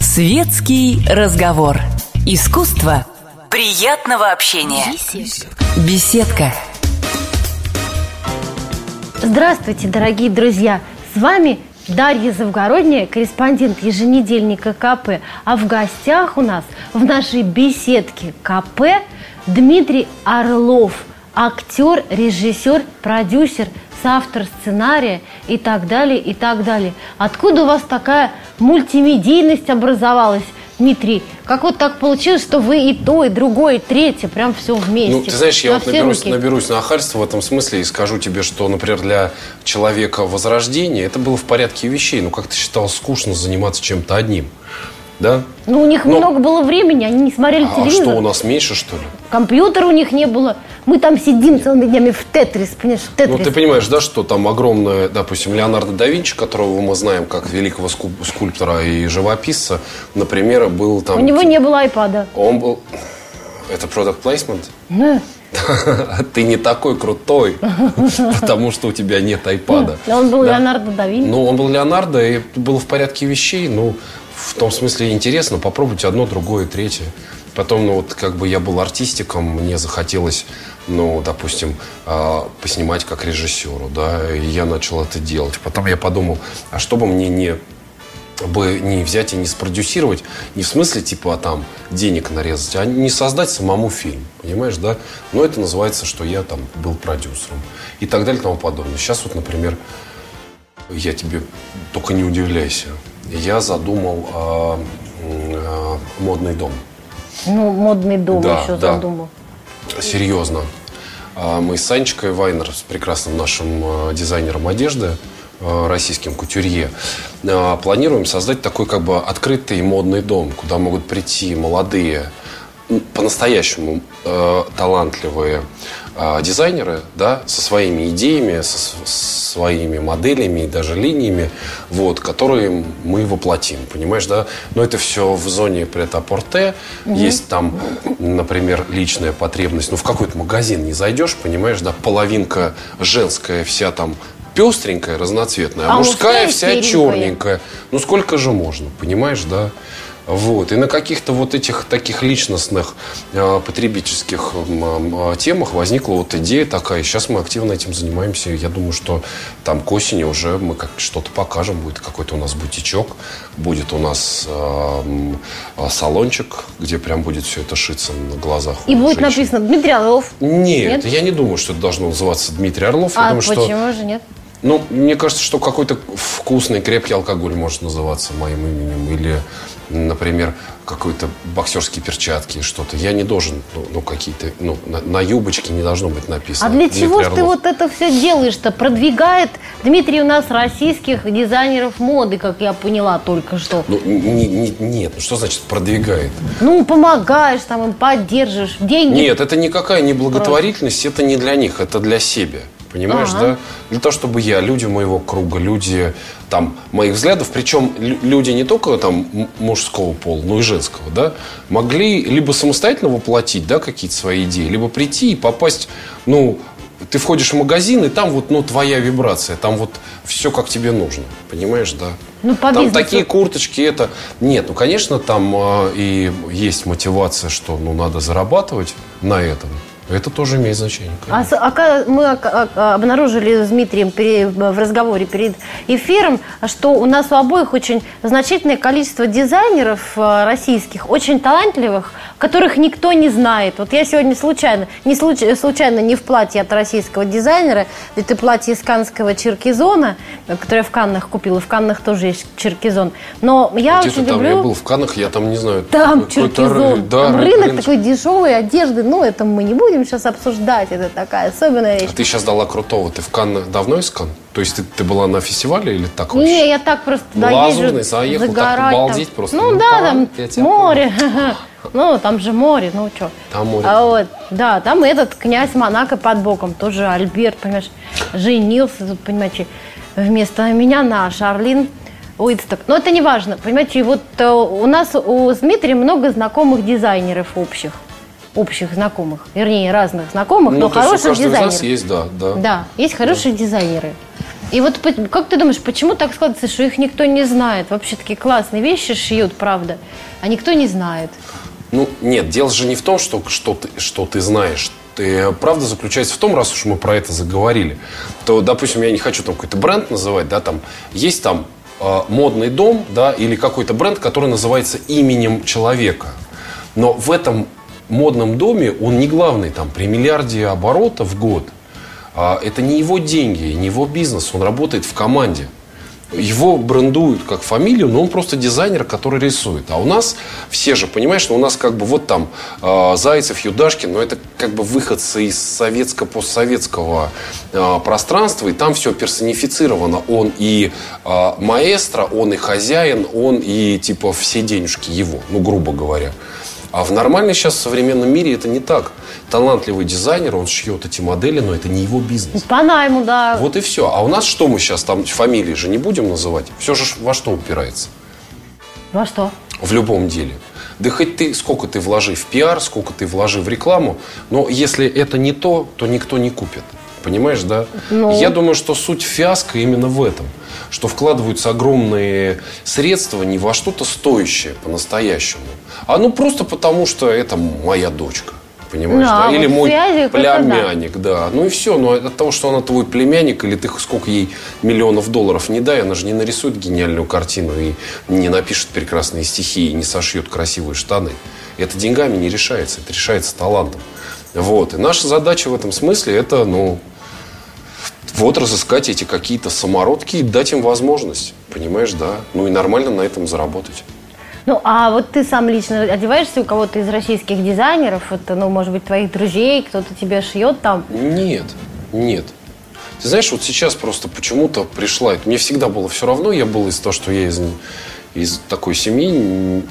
Светский разговор. Искусство приятного общения. Беседка. Здравствуйте, дорогие друзья! С вами Дарья Завгородняя, корреспондент еженедельника КП. А в гостях у нас в нашей беседке КП Дмитрий Орлов, актер, режиссер, продюсер, соавтор сценария и так далее, и так далее. Откуда у вас такая мультимедийность образовалась? Дмитрий, как вот так получилось, что вы и то, и другое, и третье, прям все вместе? Ну, ты знаешь, я На вот наберусь, руки. наберусь на охальство в этом смысле и скажу тебе, что, например, для человека возрождения это было в порядке вещей. Ну, как ты считал, скучно заниматься чем-то одним. Да? Ну, у них Но- много было времени, они не смотрели А телевизор. что, у нас меньше, что ли? Компьютера у них не было. Мы там сидим целыми днями в Тетрис, понимаешь, в Тетрис. Ну, ты понимаешь, да, что там огромное, допустим, Леонардо да Винчи, которого мы знаем как великого ску- скульптора и живописца, например, был там... У него не было айпада. Он был... Это product placement? Ну, Ты не такой крутой, потому что у тебя нет айпада. Он был Да? Леонардо да Винчи. Ну, он был Леонардо, и было в порядке вещей. Ну, в том смысле интересно, попробуйте одно, другое, третье. Потом, ну, вот как бы я был артистиком, мне захотелось, ну, допустим, э, поснимать как режиссеру, да, и я начал это делать. Потом я подумал, а что бы мне не бы не взять и не спродюсировать, не в смысле типа там денег нарезать, а не создать самому фильм, понимаешь, да? Но это называется, что я там был продюсером и так далее и тому подобное. Сейчас вот, например, я тебе только не удивляйся, я задумал а, а, модный дом. Ну, модный дом Да, еще да. задумал. Серьезно. А, Мы с Санечкой Вайнер, с прекрасным нашим дизайнером одежды, российским кутюрье, планируем создать такой как бы открытый модный дом, куда могут прийти молодые, по-настоящему талантливые э, дизайнеры, да, со своими идеями, со своими моделями и даже линиями, вот, которые мы воплотим, понимаешь, да? Но это все в зоне прет-а-порте, есть там, например, личная потребность, ну, в какой-то магазин не зайдешь, понимаешь, да, половинка женская вся там пестренькая, разноцветная, а, А мужская вся черненькая. Ну, сколько же можно, понимаешь, да? Вот. И на каких-то вот этих таких личностных э, потребительских м, темах возникла вот идея такая. Сейчас мы активно этим занимаемся. Я думаю, что там к осени уже мы как что-то покажем. Будет какой-то у нас бутичок, будет у нас э, салончик, где прям будет все это шиться на глазах. И будет женщин. написано Дмитрий Орлов. Нет, Нет? я не думаю, что это должно называться Дмитрий Орлов. Я А думаю, что почему же нет? ну, мне кажется, что какой-то вкусный, крепкий алкоголь может называться моим именем. Или, например, какой-то боксерские перчатки, что-то. Я не должен, ну, ну, какие-то, ну, на, на юбочке не должно быть написано. А для Дмитрий чего ж ты Орлов. вот это все делаешь-то? Продвигает Дмитрий у нас российских дизайнеров моды, как я поняла только что. Ну, не- не- нет, ну что значит продвигает? Ну, помогаешь там им, поддерживаешь, деньги. Нет, это никакая не благотворительность, это не для них, это для себя. Понимаешь, Ага. да? Для того, чтобы я, люди моего круга, люди там моих взглядов, причем лю- люди не только там мужского пола, но и женского, да, могли либо самостоятельно воплотить, да, какие-то свои идеи, либо прийти и попасть, ну, ты входишь в магазин, и там вот, ну, твоя вибрация, там вот все, как тебе нужно, понимаешь, да? Ну, по там бизнесу. такие курточки, это... Нет, ну, конечно, там а, и есть мотивация, что, ну, надо зарабатывать на этом. Это тоже имеет значение. А, конечно. а мы обнаружили с Дмитрием пере- в разговоре перед эфиром, что у нас у обоих очень значительное количество дизайнеров э, российских, очень талантливых, которых никто не знает. Вот я сегодня случайно, не случ- случайно не в платье от российского дизайнера, это платье из каннского черкизона, которое я в Каннах купила. В Каннах тоже есть черкизон. Но я Где очень там? люблю... Я был в Канах, я там не знаю. Там черкизон, ры- да, там ры- рынок рыночек. такой дешевой одежды, но это мы не будем сейчас обсуждать, это такая особенная вещь. А ты сейчас дала крутого. Ты в Каннах давно из Кан? То есть ты, ты была на фестивале или так вообще? Не, я так просто туда Лазурный езжу заехал, так загорать там. просто. Ну, Ну, да, там, там море. Ну, там же море, ну что. Там море. А вот, да, там этот князь Монако под боком, тоже Альберт, понимаешь, женился, тут, понимаете, вместо меня на Шарлин Уитсток. Но это не важно, понимаете, вот э, у нас у с Дмитрием много знакомых дизайнеров общих. Общих знакомых, вернее, разных знакомых, Ну, но есть хороших из дизайнеров. нас есть, да, да. Да, есть хорошие дизайнеры. И вот как ты думаешь, почему так складывается, что их никто не знает? Вообще такие классные вещи шьют, правда, а никто не знает. Ну, нет, дело же не в том, что, что, ты, что ты знаешь. Ты, правда заключается в том, раз уж мы про это заговорили, то, допустим, я не хочу там какой-то бренд называть, да, там есть там э, модный дом, да, или какой-то бренд, который называется именем человека. Но в этом модном доме он не главный, там, при миллиарде оборотов в год. А это не его деньги, не его бизнес, он работает в команде. Его брендуют как фамилию, но он просто дизайнер, который рисует. А у нас все же, понимаешь, ну у нас как бы вот там э, Зайцев, Юдашкин, но это как бы выходцы из советско-постсоветского э, пространства, и там все персонифицировано. Он и э, маэстро, он и хозяин, он и типа все денежки его, ну грубо говоря. А в нормальном сейчас современном мире это не так. Талантливый дизайнер, он шьет эти модели, но это не его бизнес. По найму, да. Вот и все. А у нас что мы сейчас там, фамилии же не будем называть? Все же во что упирается? Во что? В любом деле. Да хоть ты, сколько ты вложи в пиар, сколько ты вложи в рекламу, но если это не то, то никто не купит. Понимаешь, да? Ну... Я думаю, что суть фиаско именно в этом. Что вкладываются огромные средства не во что-то стоящее по-настоящему, а ну просто потому, что это моя дочка. Понимаешь, да? да? Или мой племянник, да. да. Ну и все. Но от того, что она твой племянник, или ты сколько ей миллионов долларов не дай, она же не нарисует гениальную картину и не напишет прекрасные стихи и не сошьет красивые штаны. Это деньгами не решается, это решается талантом. Вот. И наша задача в этом смысле это, ну, вот разыскать эти какие-то самородки и дать им возможность. Понимаешь, да? Ну и нормально на этом заработать. Ну, а вот ты сам лично одеваешься у кого-то из российских дизайнеров? Это, ну, может быть, твоих друзей, кто-то тебе шьет там? Нет, нет. Ты знаешь, вот сейчас просто почему-то пришла... Мне всегда было все равно, я был из того, что я из, из такой семьи,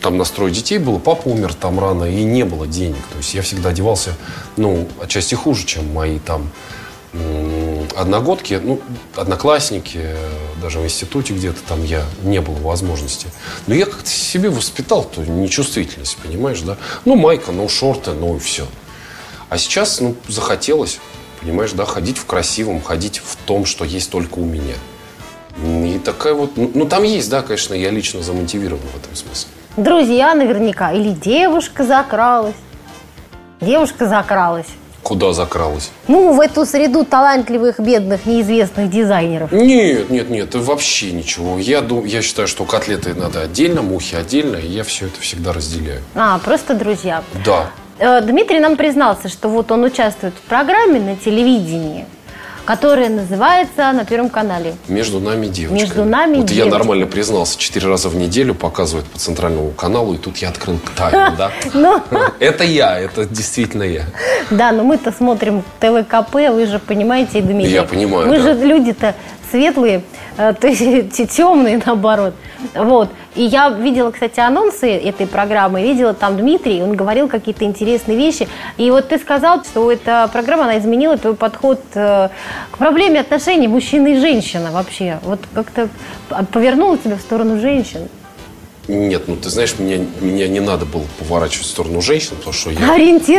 там настрой детей было, папа умер там рано, и не было денег. То есть я всегда одевался, ну, отчасти хуже, чем мои там одногодки, ну, одноклассники, даже в институте где-то там я не было возможности. Но я как-то себе воспитал ту нечувствительность, понимаешь, да? Ну, майка, ну, шорты, ну и все. А сейчас, ну, захотелось, понимаешь, да, ходить в красивом, ходить в том, что есть только у меня. И такая вот, ну, ну там есть, да, конечно, я лично замотивирован в этом смысле. Друзья наверняка, или девушка закралась. Девушка закралась. Куда закралась? Ну, в эту среду талантливых, бедных, неизвестных дизайнеров. Нет, нет, нет, вообще ничего. Я, я считаю, что котлеты надо отдельно, мухи отдельно, и я все это всегда разделяю. А, просто друзья. Да. Э, Дмитрий нам признался, что вот он участвует в программе на телевидении – которая называется на Первом канале. «Между нами девочками». «Между нами Вот девочками. я нормально признался, четыре раза в неделю показывают по центральному каналу, и тут я открыл тайну, да? Ну. Это я, это действительно я. Да, но мы-то смотрим ТВКП, вы же понимаете, Дмитрий. Я понимаю, Мы же люди-то светлые, э, то есть темные наоборот. Вот. И я видела, кстати, анонсы этой программы, видела там Дмитрий, он говорил какие-то интересные вещи. И вот ты сказал, что эта программа, она изменила твой подход э, к проблеме отношений мужчины и женщины вообще. Вот как-то повернула тебя в сторону женщин. Нет, ну ты знаешь, меня, меня не надо было поворачивать в сторону женщин, потому что я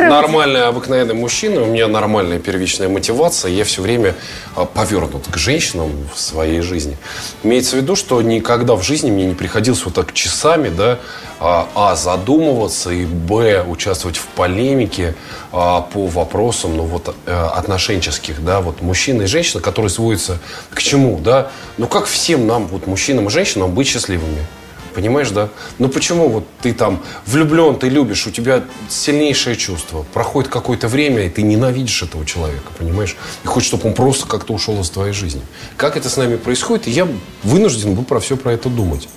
нормальный, обыкновенный мужчина, у меня нормальная первичная мотивация, я все время а, повернут к женщинам в своей жизни. Имеется в виду, что никогда в жизни мне не приходилось вот так часами, да, а, а задумываться и б участвовать в полемике а, по вопросам, ну вот а, отношенческих, да, вот мужчина и женщина, которые сводятся к чему, да, ну как всем нам, вот мужчинам и женщинам быть счастливыми. Понимаешь, да? Ну почему вот ты там влюблен, ты любишь, у тебя сильнейшее чувство. Проходит какое-то время, и ты ненавидишь этого человека, понимаешь? И хочешь, чтобы он просто как-то ушел из твоей жизни. Как это с нами происходит, и я вынужден был про все про это думать.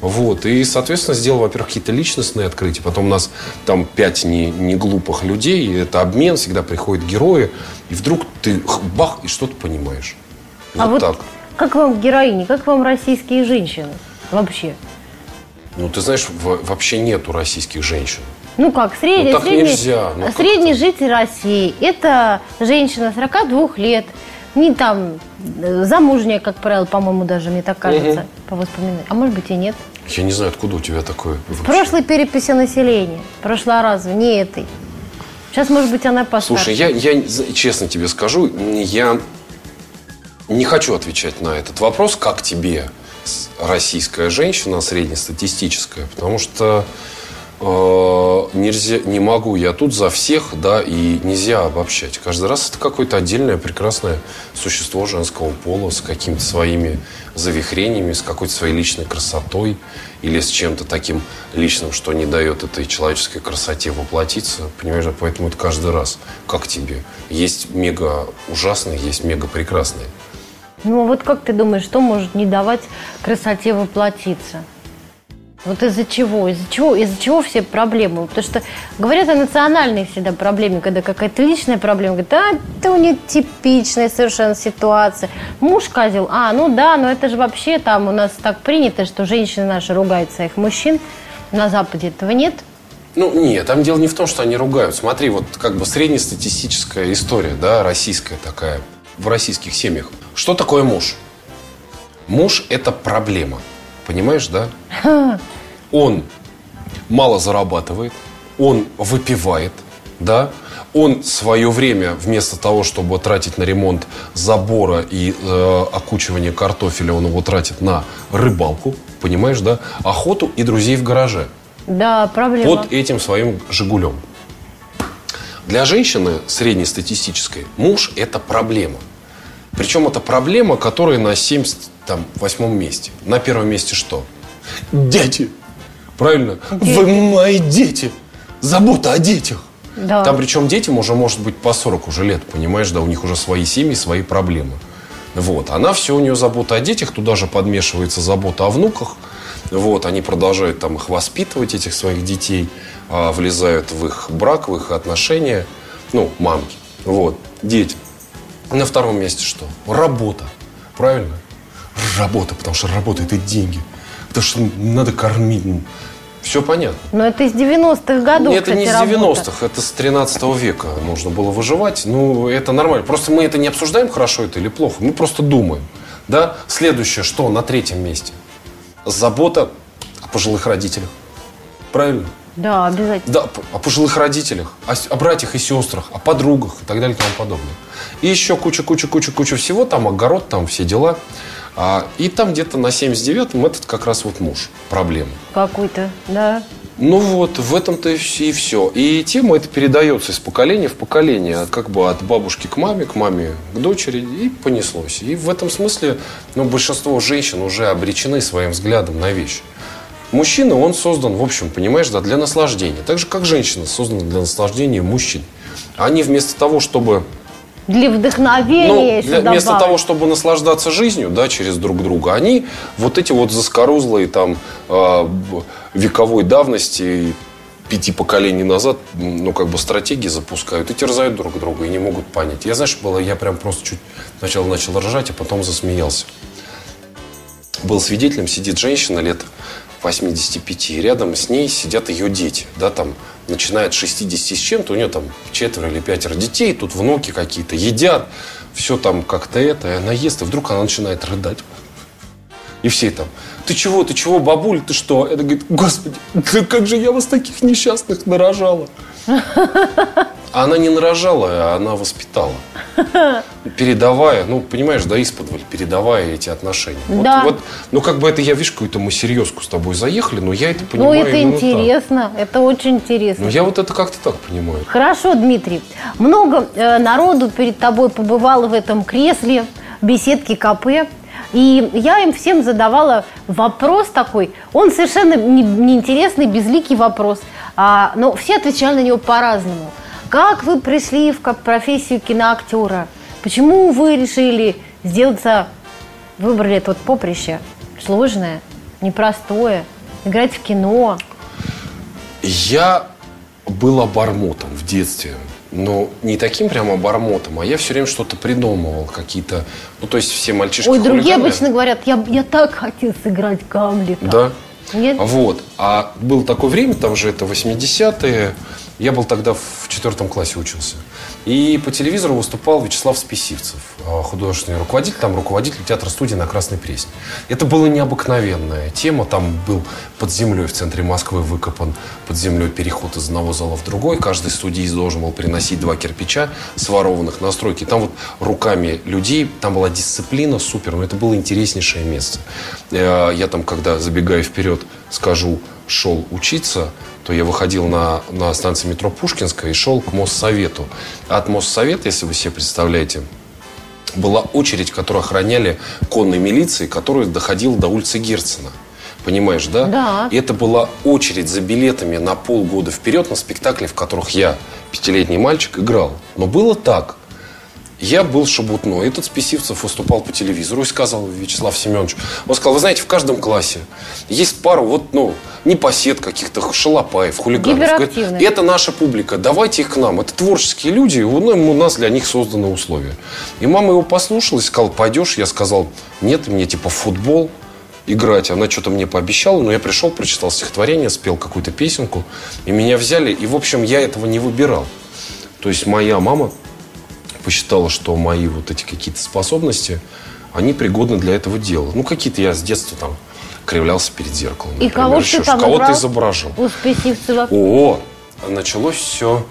Вот. И, соответственно, сделал, во-первых, какие-то личностные открытия. Потом у нас там пять не, не глупых людей. И это обмен, всегда приходят герои. И вдруг ты бах, и что-то понимаешь. А вот так. вот как вам героини, как вам российские женщины вообще? Ну, ты знаешь, вообще нету российских женщин. Ну как, средний, ну, так средний, нельзя. Ну, средний житель России – это женщина 42 лет, не там замужняя, как правило, по-моему, даже, мне так кажется, угу. по воспоминаниям. А может быть и нет. Я не знаю, откуда у тебя такое В прошлой переписи населения, прошлой разу, не этой. Сейчас, может быть, она постарше. Слушай, я, я честно тебе скажу, я Не хочу отвечать на этот вопрос, как тебе российская женщина среднестатистическая, потому что Э, нельзя, не могу я тут за всех, да, и нельзя обобщать. Каждый раз это какое-то отдельное прекрасное существо женского пола с какими-то своими завихрениями, с какой-то своей личной красотой или с чем-то таким личным, что не дает этой человеческой красоте воплотиться. Понимаешь, поэтому это каждый раз. Как тебе? Есть мега ужасные, есть мега прекрасные. Ну, вот как ты думаешь, что может не давать красоте воплотиться? Вот из-за чего? Из-за чего? Из-за чего все проблемы? Потому что говорят о национальной всегда проблеме, когда какая-то личная проблема. Говорят, а, это у нее типичная совершенно ситуация. Муж козел. А, ну да, но это же вообще там у нас так принято, что женщины наши ругают своих мужчин. На Западе этого нет. Ну, нет, там дело не в том, что они ругают. Смотри, вот как бы среднестатистическая история, да, российская такая, в российских семьях. Что такое муж? Муж – это проблема. Понимаешь, да? Он мало зарабатывает, он выпивает, да? Он свое время вместо того, чтобы тратить на ремонт забора и э, окучивание картофеля, он его тратит на рыбалку, понимаешь, да? Охоту и друзей в гараже. Да, проблема. Под этим своим «Жигулем». Для женщины среднестатистической муж – это проблема. Причем это проблема, которая на 70 там, восьмом месте. На первом месте что? Дети. Правильно? Дети. Вы мои дети. Забота о детях. Да. Там причем детям уже может быть по 40 уже лет, понимаешь, да, у них уже свои семьи, свои проблемы. Вот. Она все, у нее забота о детях, туда же подмешивается забота о внуках. Вот, они продолжают там их воспитывать, этих своих детей, а, влезают в их брак, в их отношения. Ну, мамки. Вот, дети. На втором месте что? Работа. Правильно? Работа, потому что работа – это деньги. Потому что надо кормить. Все понятно. Но это из 90-х годов, Нет, это не из 90-х, это с 13 века нужно было выживать. Ну, это нормально. Просто мы это не обсуждаем, хорошо это или плохо. Мы просто думаем. Да? Следующее, что на третьем месте? Забота о пожилых родителях. Правильно? Да, обязательно. Да, о пожилых родителях, о, о братьях и сестрах, о подругах и так далее и тому подобное. И еще куча-куча-куча-куча всего, там огород, там все дела. А, и там где-то на 79-м этот как раз вот муж проблема. Какой-то, да. Ну вот, в этом-то и все. И тема это передается из поколения в поколение, как бы от бабушки к маме, к маме к дочери, и понеслось. И в этом смысле ну, большинство женщин уже обречены своим взглядом на вещи. Мужчина, он создан, в общем, понимаешь, да, для наслаждения. Так же, как женщина создана для наслаждения мужчин. Они вместо того, чтобы для вдохновения. Ну, для, вместо того, чтобы наслаждаться жизнью, да, через друг друга, они вот эти вот заскорузлые там э, вековой давности пяти поколений назад, ну, как бы стратегии запускают и терзают друг друга, и не могут понять. Я, знаешь, было, я прям просто чуть сначала начал ржать, а потом засмеялся. Был свидетелем, сидит женщина лет 85, и рядом с ней сидят ее дети, да, там, начиная от 60 с чем-то, у нее там четверо или пятеро детей, тут внуки какие-то едят, все там как-то это, и она ест, и вдруг она начинает рыдать. И все там, ты чего, ты чего, бабуль, ты что? Это говорит, господи, как же я вас таких несчастных нарожала. Она не нарожала, а она воспитала. Передавая, ну, понимаешь, да, исподволь, передавая эти отношения. Да. Вот, вот, ну, как бы это я, видишь, какую-то мы серьезку с тобой заехали, но я это ну, понимаю. Ну, это интересно, так. это очень интересно. Ну, я вот это как-то так понимаю. Хорошо, Дмитрий. Много э, народу перед тобой побывало в этом кресле, беседке КП. И я им всем задавала вопрос такой, он совершенно неинтересный, безликий вопрос, а, но все отвечали на него по-разному. Как вы пришли в профессию киноактера? Почему вы решили сделаться, выбрали это вот поприще? Сложное, непростое, играть в кино. Я был обормотом в детстве. Но не таким прямо обормотом, а я все время что-то придумывал, какие-то... Ну, то есть все мальчишки Ой, другие обычно говорят, я, я так хотел сыграть Гамлета. Да? Нет? Вот. А было такое время, там же это 80-е, Я был тогда в четвертом классе учился. И по телевизору выступал Вячеслав Списивцев, а, художественный руководитель, там руководитель театра студии на Красной Пресне. Это была необыкновенная тема. Там был под землей в центре Москвы выкопан под землей переход из одного зала в другой. Каждый студиист должен был приносить два кирпича, сворованных на стройке. Там вот руками людей, там была дисциплина супер, но это было интереснейшее место. Э, я там, когда забегая вперед, скажу, шел учиться, то я выходил на, на станции метро Пушкинская и шел к Моссовету. От Моссовета, если вы себе представляете, была очередь, которую охраняли конной милиции, которая доходила до улицы Герцена. Понимаешь, да? Да. И это была очередь за билетами на полгода вперед на спектакли, в которых я, пятилетний мальчик, играл. Но было так. Я был шабутной. Этот Списивцев выступал по телевизору и сказал Вячеслав Семенович, он сказал, вы знаете, в каждом классе есть пару вот, ну, непосед каких-то шалопаев, хулиганов. Говорит, это наша публика, давайте их к нам. Это творческие люди, у нас для них созданы условия. И мама его послушала и сказала, пойдешь? Я сказал, нет, мне типа футбол играть. Она что-то мне пообещала, но я пришел, прочитал стихотворение, спел какую-то песенку, и меня взяли. И, в общем, я этого не выбирал. То есть моя мама посчитала, что мои вот эти какие-то способности, они пригодны для этого дела. Ну, какие-то я с детства там кривлялся перед зеркалом. И например, кого ты там Кого ты изображал? О, началось все.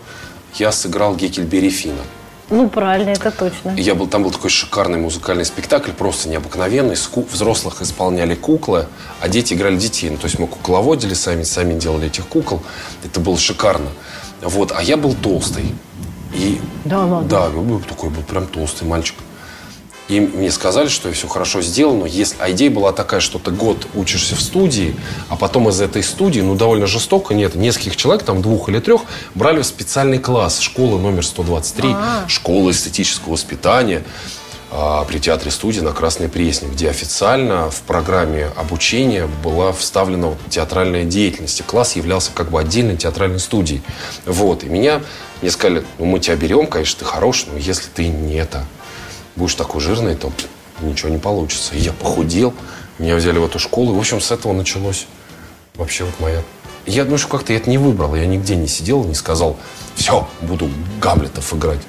Я сыграл Гекельбери Фина. Ну, правильно, это точно. Я был, там был такой шикарный музыкальный спектакль, просто необыкновенный. Взрослых исполняли куклы, а дети играли детей. Ну, то есть мы кукловодили сами, сами делали этих кукол. Это было шикарно. Вот, а я был толстый. И, да, ладно. Да, такой был прям толстый мальчик. И мне сказали, что я все хорошо сделал, но если... А идея была такая, что ты год учишься в студии, а потом из этой студии, ну, довольно жестоко, нет, нескольких человек, там двух или трех, брали в специальный класс, школы номер 123, А-а-а. школа эстетического воспитания при театре студии на Красной Пресне, где официально в программе обучения была вставлена театральная деятельность. Класс являлся как бы отдельной театральной студией. Вот. И меня мне сказали, ну мы тебя берем, конечно, ты хорош, но если ты не это, будешь такой жирный, то ничего не получится. И я похудел, меня взяли в эту школу. И, в общем, с этого началось вообще вот моя... Я думаю, что как-то я это не выбрал. Я нигде не сидел, не сказал, все, буду Гамлетов играть.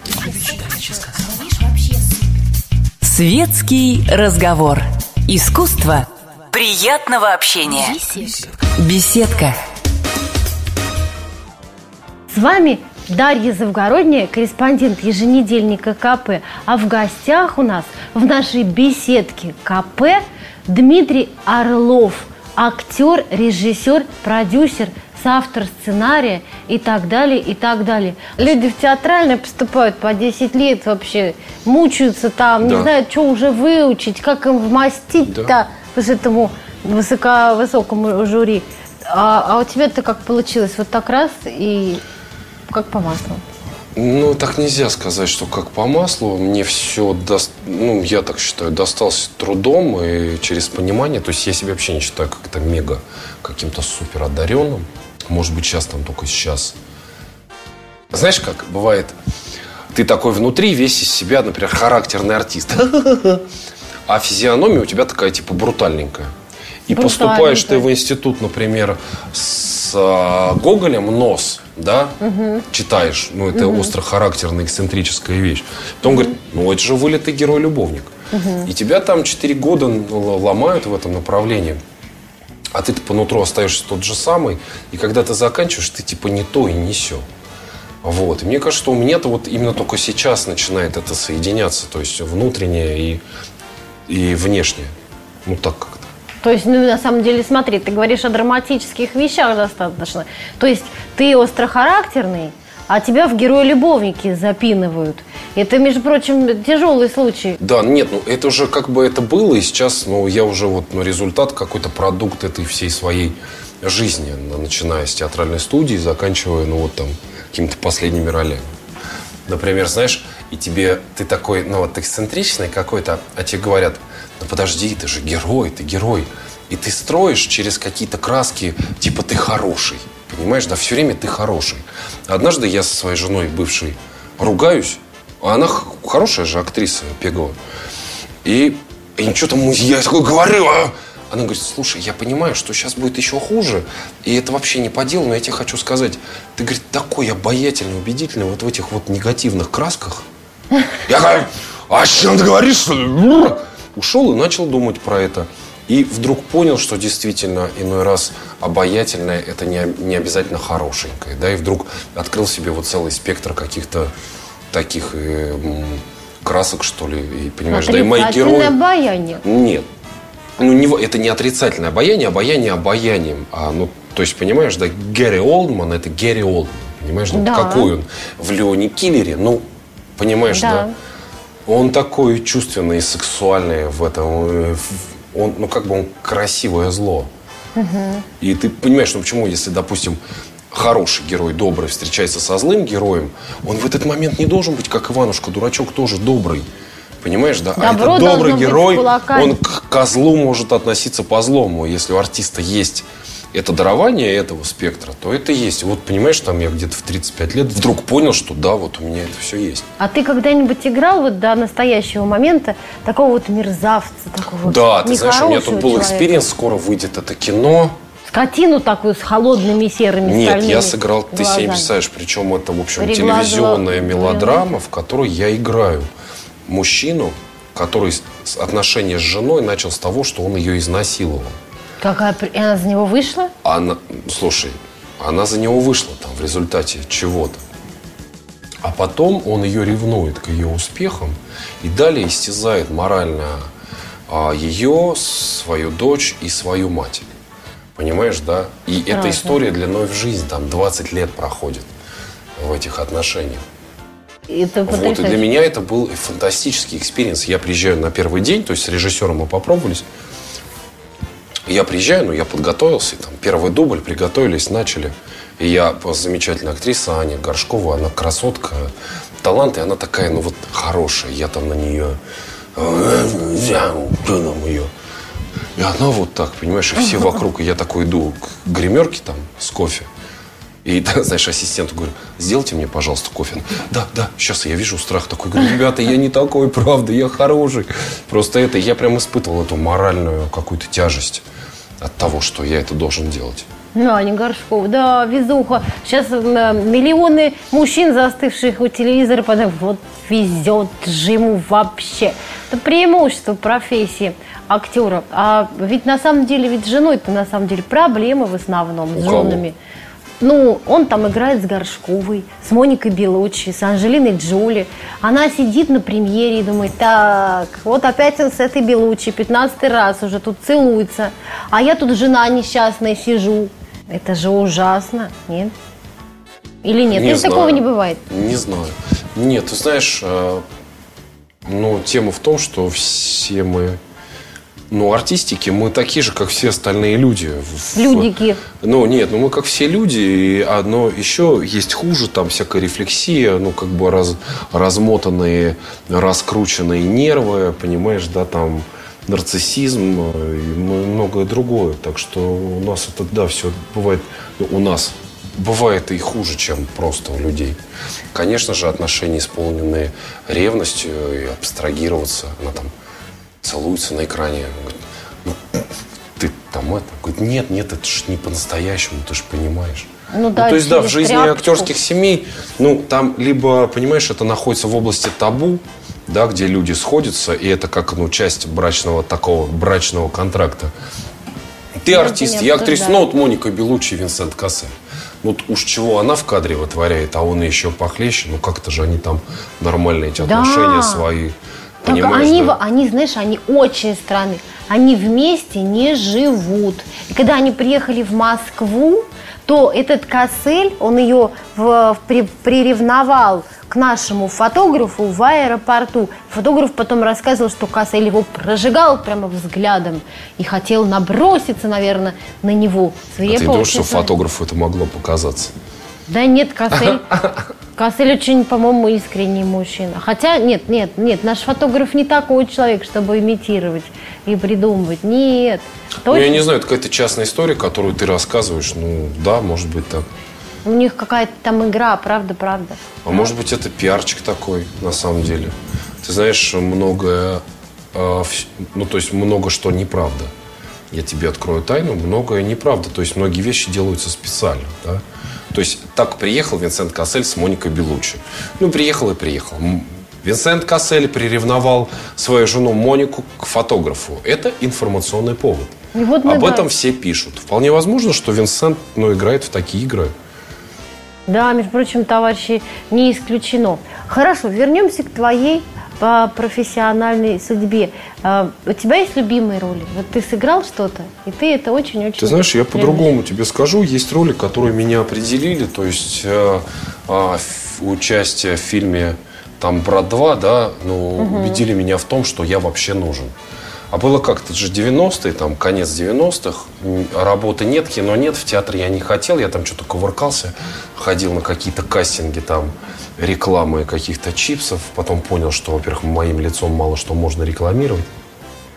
Светский разговор. Искусство приятного общения. Беседка. С вами Дарья Завгородняя, корреспондент еженедельника КП. А в гостях у нас в нашей беседке КП Дмитрий Орлов, актер, режиссер, продюсер, соавтор сценария и так далее, и так далее. Люди в театральное поступают по 10 лет вообще, мучаются там, да. не знают, что уже выучить, как им вмостить-то да. с этому высоко, высокому жюри. А, а у тебя-то как получилось? Вот так раз и как по маслу? Ну, так нельзя сказать, что как по маслу. Мне все, до... ну, я так считаю, досталось трудом и через понимание. То есть я себя вообще не считаю как-то мега каким-то супер одаренным. Может быть, сейчас там только сейчас. Знаешь, как бывает, ты такой внутри весь из себя, например, характерный артист. А физиономия у тебя такая, типа, брутальненькая. И поступаешь ты в институт, например, с а, Гоголем нос, да, угу. читаешь, ну, это угу. острохарактерная, эксцентрическая вещь. Потом угу. говорит, ну, это же вылитый герой-любовник. Угу. И тебя там 4 года ломают в этом направлении. А ты по нутру остаешься тот же самый. И когда ты заканчиваешь, ты типа не то и не все. Вот. И мне кажется, что у меня-то вот именно только сейчас начинает это соединяться. То есть внутреннее и, и внешнее. Ну так как то есть, ну, на самом деле, смотри, ты говоришь о драматических вещах достаточно. То есть, ты острохарактерный, а тебя в герои-любовники запинывают. Это, между прочим, тяжелый случай. Да, нет, ну это уже как бы это было, и сейчас, ну, я уже вот, ну, результат, какой-то продукт этой всей своей жизни, начиная с театральной студии, заканчивая, ну, вот там, какими-то последними ролями. Например, знаешь, и тебе, ты такой, ну, вот эксцентричный какой-то, а тебе говорят – ну подожди, ты же герой, ты герой. И ты строишь через какие-то краски, типа ты хороший. Понимаешь, да, все время ты хороший. Однажды я со своей женой бывшей ругаюсь, а она хорошая же актриса Пегова. И, и что-то я такой говорю, а, Она говорит, слушай, я понимаю, что сейчас будет еще хуже, и это вообще не по делу, но я тебе хочу сказать, ты, говорит, такой обаятельный, убедительный вот в этих вот негативных красках. Я говорю, а о чем ты говоришь, что? Ушел и начал думать про это. И вдруг понял, что действительно иной раз обаятельное это не, не обязательно хорошенькое. Да, и вдруг открыл себе вот целый спектр каких-то таких э, красок, что ли. И понимаешь, да и мои герои. обаяние. Нет. Ну, не, это не отрицательное обаяние, обаяние обаянием. А, ну, то есть, понимаешь, да, Гэри Олдман это Гэри Олдман. Понимаешь, ну, Да. какой он в Леоне Киллере, ну, понимаешь, Да. да? Он такой чувственный и сексуальный в этом. э, в- Он, ну, как бы он красивое зло. И ты понимаешь, ну почему, если, допустим, хороший герой, добрый, встречается со злым героем, он в этот момент не должен быть, как Иванушка, дурачок, тоже добрый. Понимаешь, да? а Добро этот добрый герой, он к козлу может относиться по злому. Если у артиста есть это дарование этого спектра, то это есть. Вот, понимаешь, там я где-то в 35 лет вдруг понял, что да, вот у меня это все есть. А ты когда-нибудь играл вот до настоящего момента такого вот мерзавца, такого Да, ты знаешь, у меня тут был experience, скоро выйдет это кино. Скотину такую с холодными серыми Нет, я сыграл, ты себе глазами. не представляешь, причем это, в общем, Кареглазого телевизионная мелодрама, в которой я играю мужчину, который отношения с женой начал с того, что он ее изнасиловал. Какая... и Она за него вышла? Она, слушай, она за него вышла там в результате чего-то. А потом он ее ревнует к ее успехам и далее истязает морально а, ее, свою дочь и свою мать. Понимаешь, да? И эта Страшно. история длиной в жизнь, там 20 лет проходит в этих отношениях. Это Вот, и для меня это был фантастический experience. Я приезжаю на первый день, то есть с режиссером мы попробовались. Я приезжаю, ну, я подготовился, и там первый дубль, приготовились, начали. И я, замечательная актриса Аня Горшкова, она красотка, талант, и она такая, ну, вот, хорошая. Я там на нее, взял, плюнул ее. И она вот так, понимаешь, и все вокруг. И я такой иду к гримерке там с кофе. И, да, знаешь, ассистенту говорю, сделайте мне, пожалуйста, кофе. Да, да, сейчас я вижу страх такой. Говорю, ребята, я не такой, правда, я хороший. Просто это, я прям испытывал эту моральную какую-то тяжесть от того, что я это должен делать. Ну, Аня Горшкова, да, везуха. Сейчас э, миллионы мужчин, застывших у телевизора, подумают, вот везет же ему вообще. Это преимущество профессии актера. А ведь на самом деле, ведь с женой-то на самом деле проблемы в основном с кого? женами. Ну, он там играет с Горшковой, с Моникой Белучи, с Анжелиной Джоли. Она сидит на премьере и думает, так, вот опять он с этой Белучи, 15 раз уже тут целуется. А я тут жена несчастная сижу. Это же ужасно, нет? Или нет? Не Или такого знаю. не бывает? Не знаю. Нет, ты знаешь, э, ну, тема в том, что все мы, ну, артистики, мы такие же, как все остальные люди. Людики. Ну, нет, ну мы как все люди, и одно еще есть хуже, там всякая рефлексия, ну, как бы раз, размотанные, раскрученные нервы, понимаешь, да, там нарциссизм э, и многое другое. Так что у нас это, да, все бывает, ну, у нас бывает и хуже, чем просто у людей. Конечно же, отношения, исполненные ревностью, и абстрагироваться, она там целуется на экране, говорит, ну, ты там это, говорит, нет, нет, это же не по-настоящему, ты же понимаешь. Ну да, то есть, да, в жизни тряпочку. актерских семей, ну, там либо, понимаешь, это находится в области табу, да, где люди сходятся, и это как, ну, часть брачного такого, брачного контракта. Ты Ну, артист, это не я актриса, обсуждаю. ну, вот Моника Белучи и Винсент Кассель. Ну, вот уж чего она в кадре вытворяет, а он еще похлеще, ну, как-то же они там нормальные эти Да. отношения свои, Так понимаешь, они, во- они, знаешь, они очень странные. Они вместе не живут. И когда они приехали в Москву, то этот Кассель, он ее в- при- приревновал к нашему фотографу в аэропорту. Фотограф потом рассказывал, что Кассель его прожигал прямо взглядом и хотел наброситься, наверное, на него. А Свирепо ты думаешь, что фотографу это могло показаться? Да нет, Кассель, Кассель очень, по-моему, искренний мужчина. Хотя, нет, нет, нет, наш фотограф не такой человек, чтобы имитировать и придумывать. Нет. Ну, я Точно. не знаю, это какая-то частная история, которую ты рассказываешь. Ну, да, может быть так. У них какая-то там игра, правда, правда. А может быть, это пиарчик такой, на самом деле. Ты знаешь, многое, э, вс- ну, то есть много что неправда. я тебе открою тайну, многое неправда. То есть многие вещи делаются специально. Да? То есть так приехал Винсент Кассель с Моникой Белучи. Ну, приехал и приехал. Винсент Кассель приревновал свою жену Монику к фотографу. Это информационный повод. Вот Об да. этом все пишут. Вполне возможно, что Винсент ну, играет в такие игры. Да, между прочим, товарищи, не исключено. Хорошо, вернемся к твоей по профессиональной судьбе. А, у тебя есть любимые роли? Вот ты сыграл что-то, и ты это очень-очень... Ты знаешь, я по-другому тебе скажу. Есть роли, которые меня определили. То есть э, э, участие в фильме там «Брат 2», да, ну, угу. убедили меня в том, что я вообще нужен. А было как-то, это же 90-е, там, конец 90-х, работы нет, кино нет, в театр я не хотел, я там что-то кувыркался, ходил на какие-то кастинги, там, рекламы каких-то чипсов, потом понял, что, во-первых, моим лицом мало что можно рекламировать.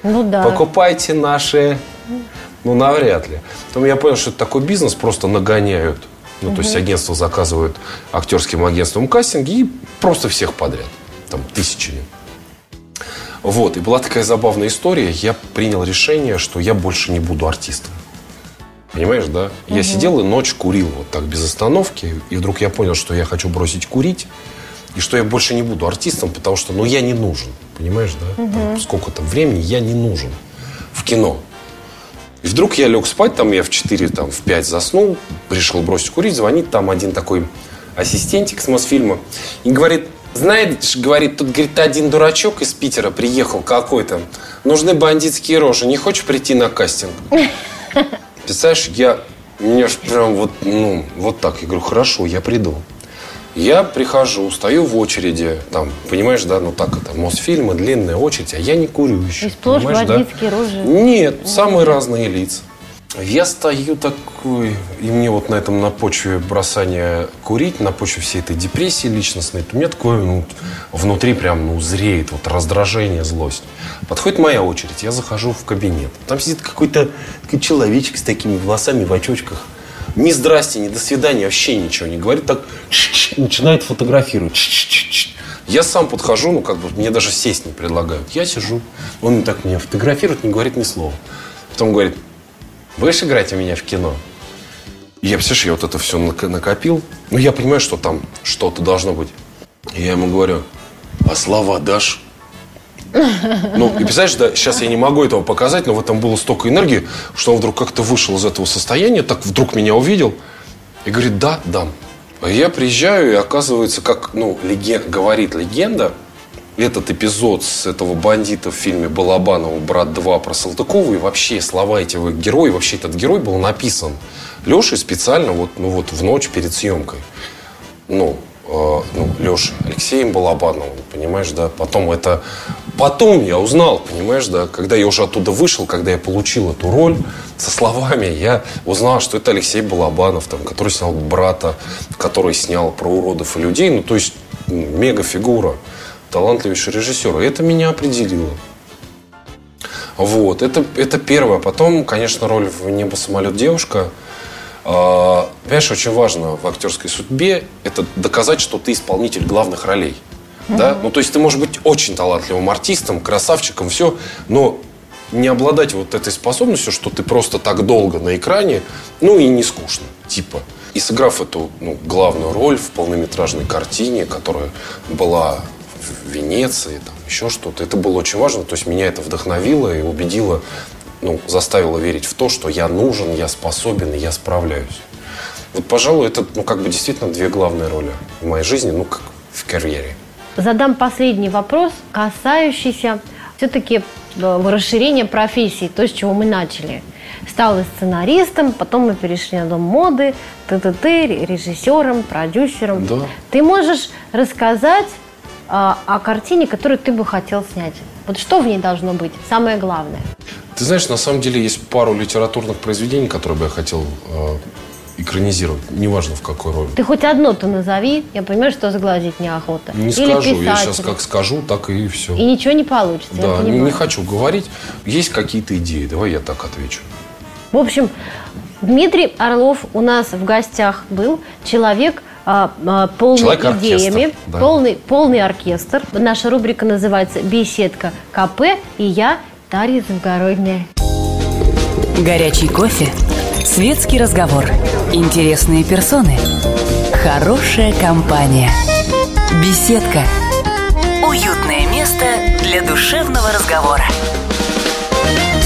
Ну да. Покупайте наши, ну, навряд ли. Потом я понял, что это такой бизнес, просто нагоняют. Ну, угу. то есть агентство заказывают актерским агентством кастинги и просто всех подряд. Там тысячами. Вот, и была такая забавная история. Я принял решение, что я больше не буду артистом. Понимаешь, да? Угу. Я сидел и ночь курил вот так без остановки. И вдруг я понял, что я хочу бросить курить. И что я больше не буду артистом, потому что, ну, я не нужен. Понимаешь, да? Угу. сколько-то времени я не нужен в кино. И вдруг я лег спать, там я в 4, там, в 5 заснул, решил бросить курить, звонит там один такой ассистентик с Мосфильма и говорит, знаешь, говорит, тут, говорит, один дурачок из Питера приехал какой-то. Нужны бандитские рожи. Не хочешь прийти на кастинг? Представляешь, я... Ж прям вот, ну, вот так. Я говорю, хорошо, я приду. Я прихожу, стою в очереди, там, понимаешь, да, ну так это, Мосфильмы, длинная очередь, а я не курю еще. И сплошь да? рожи? Нет, самые разные лица. Я стою такой, и мне вот на этом, на почве бросания курить, на почве всей этой депрессии личностной, у меня такое, ну, внутри прям, ну, зреет, вот раздражение, злость. Подходит моя очередь, я захожу в кабинет. Там сидит какой-то такой человечек с такими волосами в очочках. Ни здрасте, ни до свидания, вообще ничего не говорит. Так начинает фотографировать. Я сам подхожу, ну, как бы, мне даже сесть не предлагают. Я сижу, он так меня фотографирует, не говорит ни слова. Потом говорит, будешь играть у меня в кино? я, представляешь, я вот это все накопил. Ну, я понимаю, что там что-то должно быть. Я ему говорю, а слова дашь? Ну, и представляешь, да, сейчас я не могу этого показать, но в этом было столько энергии, что он вдруг как-то вышел из этого состояния, так вдруг меня увидел и говорит, да, дам. А я приезжаю, и оказывается, как ну, леген... говорит легенда, этот эпизод с этого бандита в фильме Балабанова «Брат 2» про Салтыкова и вообще слова этих героев, вообще этот герой был написан Лешей специально вот, ну, вот в ночь перед съемкой. Ну, э, ну, Леша Алексеем Балабановым, понимаешь, да. Потом это... Потом я узнал, понимаешь, да, когда я уже оттуда вышел, когда я получил эту роль, со словами, я узнал, что это Алексей Балабанов, там, который снял «Брата», который снял про уродов и людей. Ну, то есть, мега фигура талантливейший режиссер. И это меня определило. Вот, это, это первое. Потом, конечно, роль в «Небо, самолет, девушка». А, понимаешь, очень важно в актерской судьбе это доказать, что ты исполнитель главных ролей. Mm-hmm. Да? Ну, то есть ты можешь быть очень талантливым артистом, красавчиком, все, но не обладать вот этой способностью, что ты просто так долго на экране, ну и не скучно, типа. И сыграв эту ну, главную роль в полнометражной картине, которая была в Венеции, там, еще что-то. Это было очень важно. То есть меня это вдохновило и убедило, ну, заставило верить в то, что я нужен, я способен я справляюсь. Вот, пожалуй, это, ну, как бы действительно две главные роли в моей жизни, ну, как в карьере. Задам последний вопрос, касающийся все-таки э, расширения профессии, то, с чего мы начали. Стал сценаристом, потом мы перешли на дом моды, ты-ты-ты, режиссером, продюсером. Да. Ты можешь рассказать а, о картине, которую ты бы хотел снять? Вот что в ней должно быть? Самое главное. Ты знаешь, на самом деле есть пару литературных произведений, которые бы я хотел э, экранизировать, неважно в какой роли. Ты хоть одно-то назови, я понимаю, что сглазить неохота. Не Или скажу, писатель. я сейчас как скажу, так и все. И ничего не получится, Да, не, не хочу говорить. Есть какие-то идеи, давай я так отвечу. В общем, Дмитрий Орлов у нас в гостях был, человек, а, а, полный Человек идеями, оркестр, да. полный, полный оркестр. Наша рубрика называется «Беседка КП» и я Дарья Завгородняя. Горячий кофе, светский разговор, интересные персоны, хорошая компания. Беседка. Уютное место для душевного разговора.